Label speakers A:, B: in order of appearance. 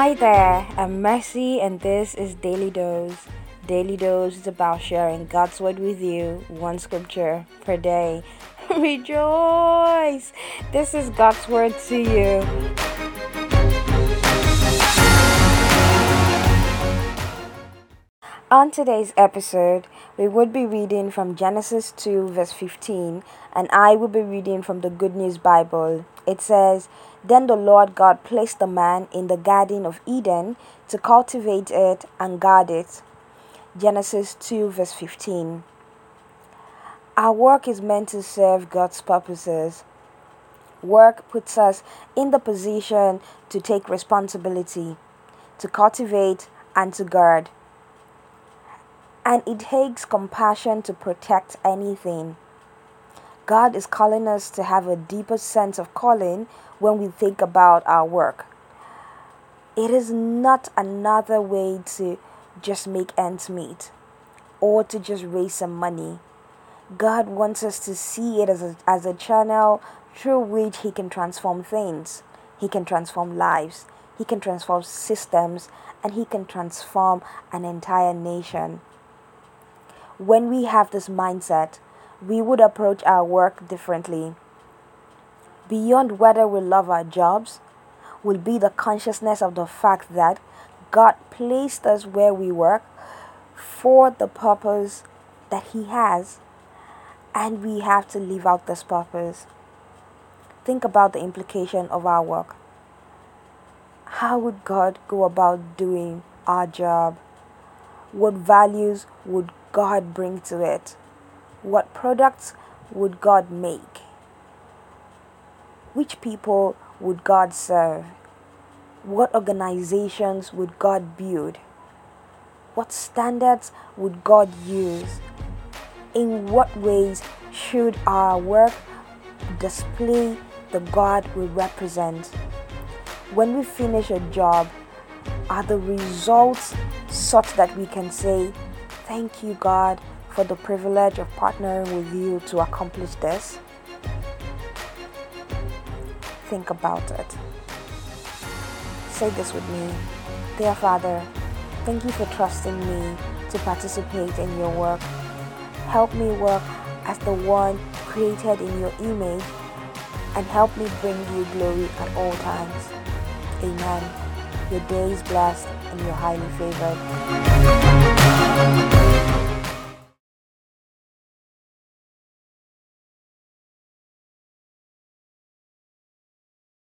A: Hi there, I'm Mercy, and this is Daily Dose. Daily Dose is about sharing God's Word with you, one scripture per day. Rejoice! This is God's Word to you. On today's episode, we would be reading from Genesis 2, verse 15, and I will be reading from the Good News Bible. It says, Then the Lord God placed the man in the Garden of Eden to cultivate it and guard it. Genesis 2, verse 15. Our work is meant to serve God's purposes. Work puts us in the position to take responsibility, to cultivate, and to guard and it takes compassion to protect anything. God is calling us to have a deeper sense of calling when we think about our work. It is not another way to just make ends meet or to just raise some money. God wants us to see it as a, as a channel through which He can transform things, He can transform lives, He can transform systems, and He can transform an entire nation when we have this mindset, we would approach our work differently. Beyond whether we love our jobs, will be the consciousness of the fact that God placed us where we work for the purpose that He has, and we have to live out this purpose. Think about the implication of our work. How would God go about doing our job? What values would God bring to it? What products would God make? Which people would God serve? What organizations would God build? What standards would God use? In what ways should our work display the God we represent? When we finish a job, are the results such that we can say, Thank you, God, for the privilege of partnering with you to accomplish this. Think about it. Say this with me Dear Father, thank you for trusting me to participate in your work. Help me work as the one created in your image and help me bring you glory at all times. Amen. Your day is blessed and you're highly favored.